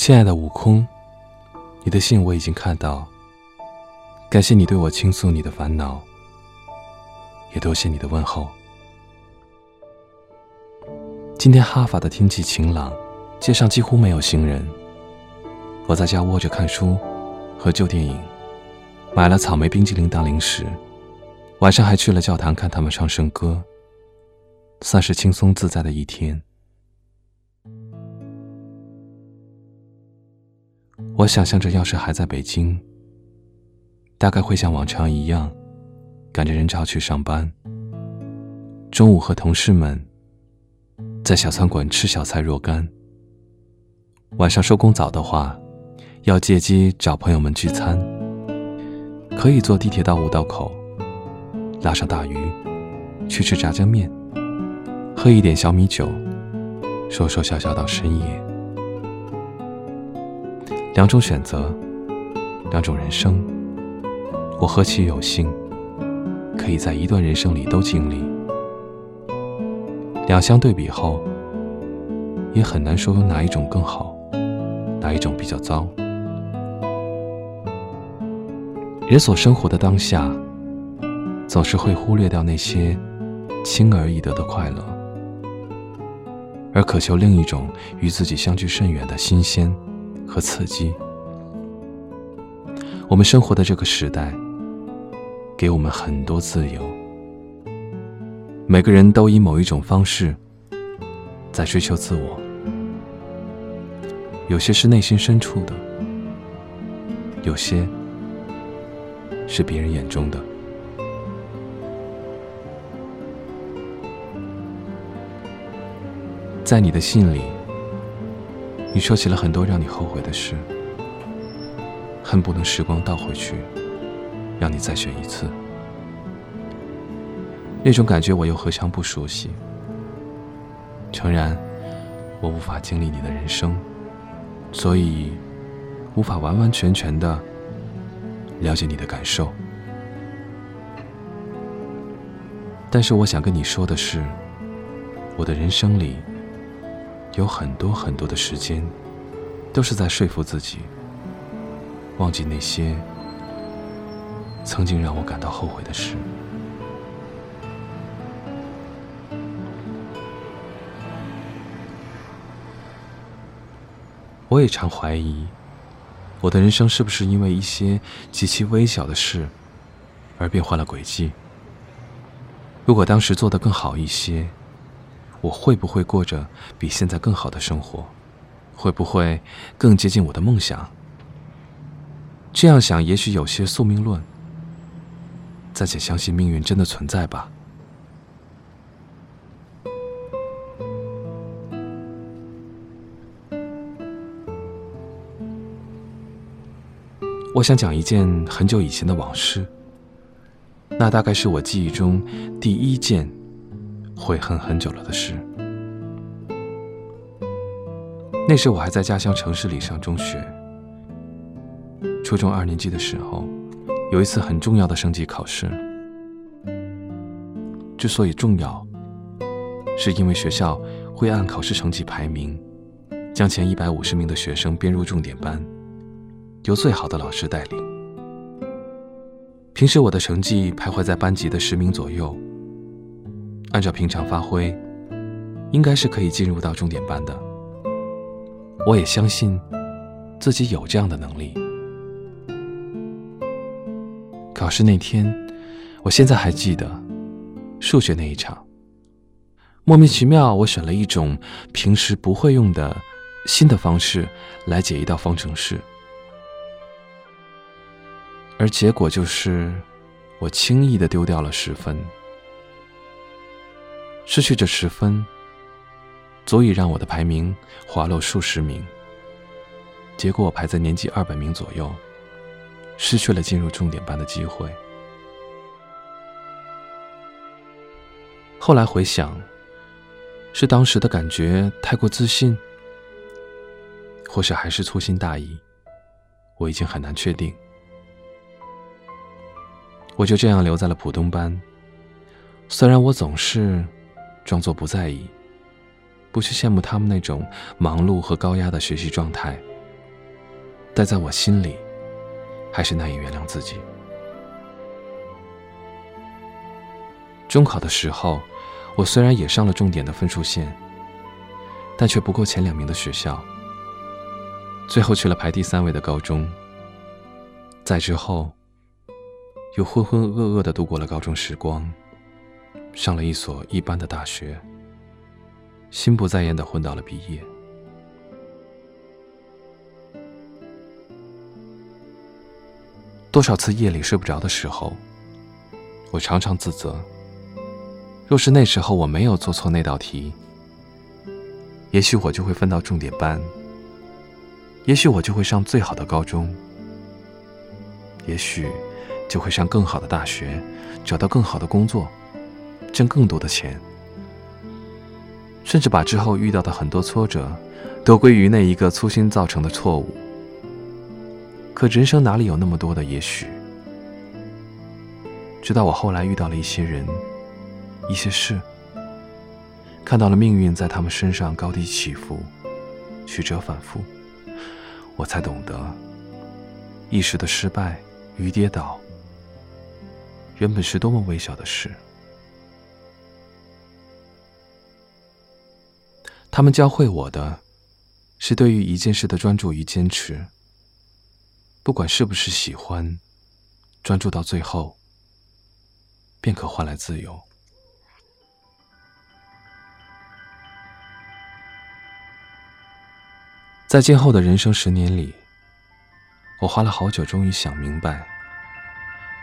亲爱的悟空，你的信我已经看到。感谢你对我倾诉你的烦恼，也多谢你的问候。今天哈法的天气晴朗，街上几乎没有行人。我在家窝着看书，和旧电影，买了草莓冰激凌当零食。晚上还去了教堂看他们唱圣歌，算是轻松自在的一天。我想象着，要是还在北京，大概会像往常一样，赶着人潮去上班。中午和同事们在小餐馆吃小菜若干。晚上收工早的话，要借机找朋友们聚餐。可以坐地铁到五道口，拉上大鱼，去吃炸酱面，喝一点小米酒，说说笑笑到深夜。两种选择，两种人生。我何其有幸，可以在一段人生里都经历。两相对比后，也很难说哪一种更好，哪一种比较糟。人所生活的当下，总是会忽略掉那些轻而易得的快乐，而渴求另一种与自己相距甚远的新鲜。和刺激，我们生活的这个时代，给我们很多自由。每个人都以某一种方式在追求自我，有些是内心深处的，有些是别人眼中的。在你的信里。你说起了很多让你后悔的事，恨不能时光倒回去，让你再选一次。那种感觉我又何尝不熟悉？诚然，我无法经历你的人生，所以无法完完全全的了解你的感受。但是我想跟你说的是，我的人生里。有很多很多的时间，都是在说服自己，忘记那些曾经让我感到后悔的事。我也常怀疑，我的人生是不是因为一些极其微小的事而变换了轨迹？如果当时做得更好一些。我会不会过着比现在更好的生活？会不会更接近我的梦想？这样想，也许有些宿命论。暂且相信命运真的存在吧。我想讲一件很久以前的往事。那大概是我记忆中第一件。悔恨很久了的事。那时我还在家乡城市里上中学，初中二年级的时候，有一次很重要的升级考试。之所以重要，是因为学校会按考试成绩排名，将前一百五十名的学生编入重点班，由最好的老师带领。平时我的成绩徘徊在班级的十名左右。按照平常发挥，应该是可以进入到重点班的。我也相信自己有这样的能力。考试那天，我现在还记得数学那一场。莫名其妙，我选了一种平时不会用的新的方式来解一道方程式，而结果就是我轻易的丢掉了十分。失去这十分，足以让我的排名滑落数十名。结果我排在年级二百名左右，失去了进入重点班的机会。后来回想，是当时的感觉太过自信，或是还是粗心大意，我已经很难确定。我就这样留在了普通班，虽然我总是。装作不在意，不去羡慕他们那种忙碌和高压的学习状态，但在我心里，还是难以原谅自己。中考的时候，我虽然也上了重点的分数线，但却不够前两名的学校，最后去了排第三位的高中。再之后，又浑浑噩噩的度过了高中时光，上了一所一般的大学，心不在焉的混到了毕业。多少次夜里睡不着的时候，我常常自责。若是那时候我没有做错那道题，也许我就会分到重点班，也许我就会上最好的高中，也许就会上更好的大学，找到更好的工作，挣更多的钱，甚至把之后遇到的很多挫折，都归于那一个粗心造成的错误。可人生哪里有那么多的也许？直到我后来遇到了一些人。一些事，看到了命运在他们身上高低起伏、曲折反复，我才懂得，一时的失败与跌倒，原本是多么微小的事。他们教会我的，是对于一件事的专注与坚持，不管是不是喜欢，专注到最后，便可换来自由。在今后的人生十年里，我花了好久，终于想明白，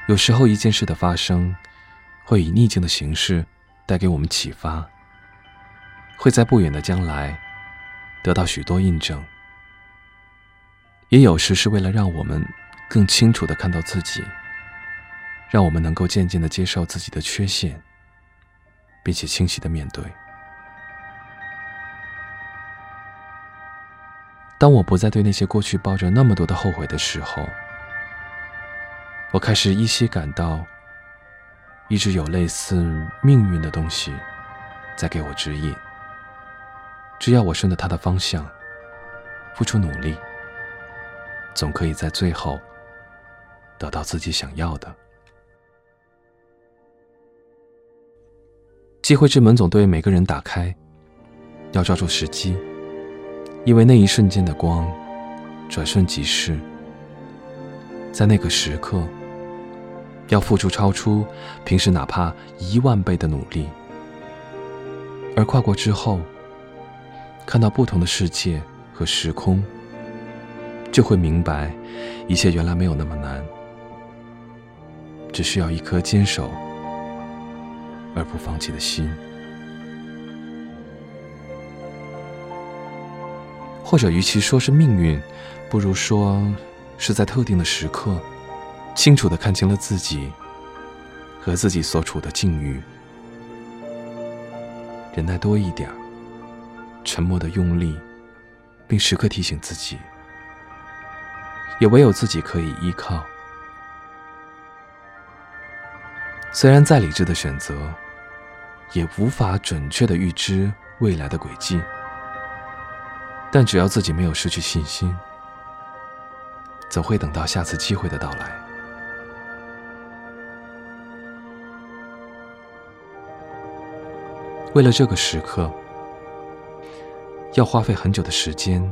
有时候一件事的发生，会以逆境的形式带给我们启发，会在不远的将来得到许多印证；也有时是为了让我们更清楚的看到自己，让我们能够渐渐的接受自己的缺陷，并且清晰的面对。当我不再对那些过去抱着那么多的后悔的时候，我开始依稀感到，一直有类似命运的东西在给我指引。只要我顺着它的方向，付出努力，总可以在最后得到自己想要的。机会之门总对每个人打开，要抓住时机。因为那一瞬间的光，转瞬即逝，在那个时刻，要付出超出平时哪怕一万倍的努力，而跨过之后，看到不同的世界和时空，就会明白，一切原来没有那么难，只需要一颗坚守而不放弃的心。或者，与其说是命运，不如说是在特定的时刻，清楚的看清了自己和自己所处的境遇。忍耐多一点儿沉默的用力，并时刻提醒自己，也唯有自己可以依靠。虽然再理智的选择，也无法准确的预知未来的轨迹。但只要自己没有失去信心，总会等到下次机会的到来。为了这个时刻，要花费很久的时间，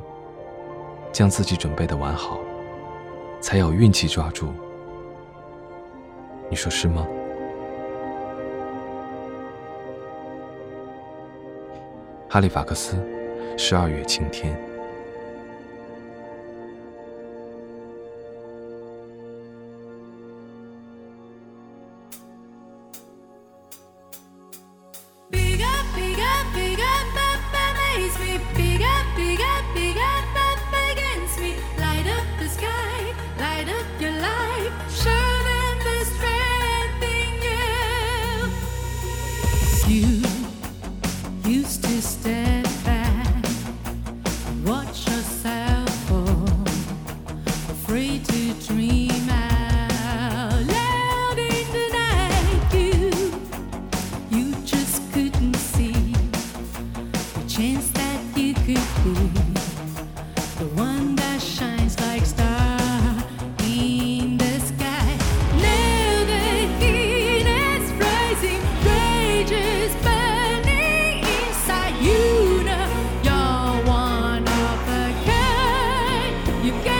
将自己准备的完好，才有运气抓住。你说是吗？哈利法克斯。十二月晴天。You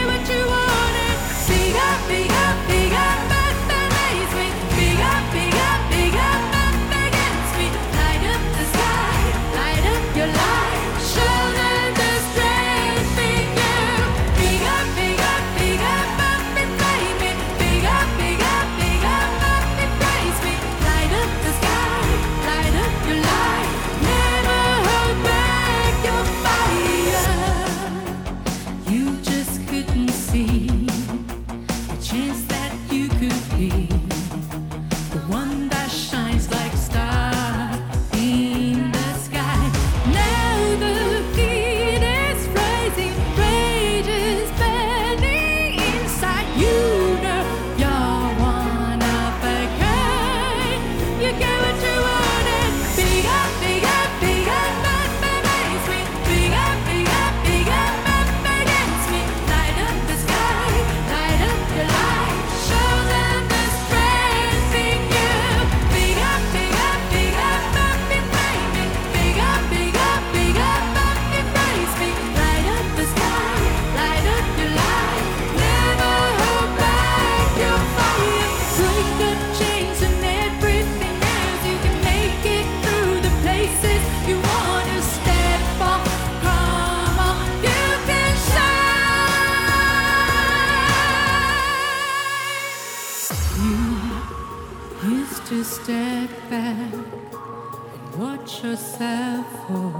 yourself for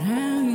an.